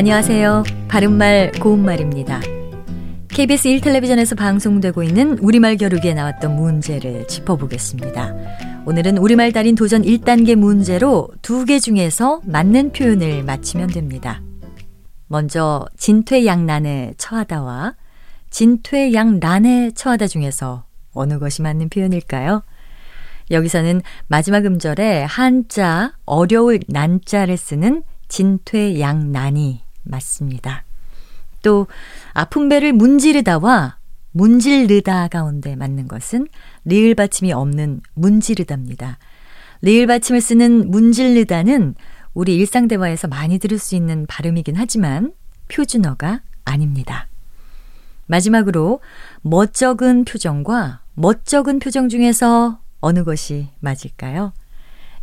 안녕하세요. 바른말 고운말입니다. KBS 1텔레비전에서 방송되고 있는 우리말 겨루기에 나왔던 문제를 짚어보겠습니다. 오늘은 우리말 달인 도전 1단계 문제로 두 개 중에서 맞는 표현을 맞히면 됩니다. 먼저 진퇴양난에 처하다와 진퇴양난에 처하다 중에서 어느 것이 맞는 표현일까요? 여기서는 마지막 음절에 한자 어려울 난자를 쓰는 진퇴양난이 맞습니다. 또 아픈 배를 문지르다와 문질르다 가운데 맞는 것은 리을 받침이 없는 문지르다입니다. 리을 받침을 쓰는 문질르다는 우리 일상 대화에서 많이 들을 수 있는 발음이긴 하지만 표준어가 아닙니다. 마지막으로 멋쩍은 표정과 멋쩍은 표정 중에서 어느 것이 맞을까요?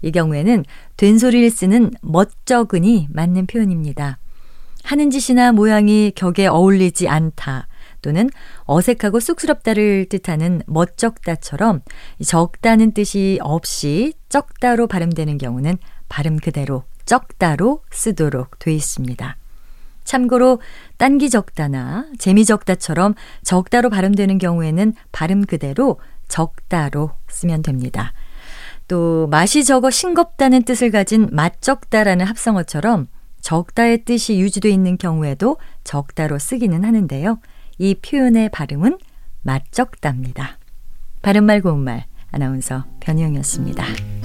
이 경우에는 된소리를 쓰는 멋쩍은이 맞는 표현입니다. 하는 짓이나 모양이 격에 어울리지 않다 또는 어색하고 쑥스럽다를 뜻하는 멋쩍다처럼 적다는 뜻이 없이 쩍다로 발음되는 경우는 발음 그대로 쩍다로 쓰도록 돼 있습니다. 참고로 딴기 적다나 재미 적다처럼 적다로 발음되는 경우에는 발음 그대로 적다로 쓰면 됩니다. 또 맛이 적어 싱겁다는 뜻을 가진 맛적다라는 합성어처럼 적다의 뜻이 유지되어 있는 경우에도 적다로 쓰기는 하는데요. 이 표현의 발음은 맛적답니다. 바른말 고운말 아나운서 변희영이었습니다.